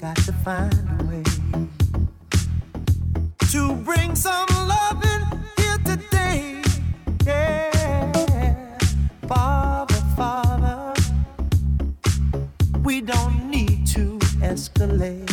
got to find a way to bring some loving here today. Yeah, Father, Father, we don't need to escalate.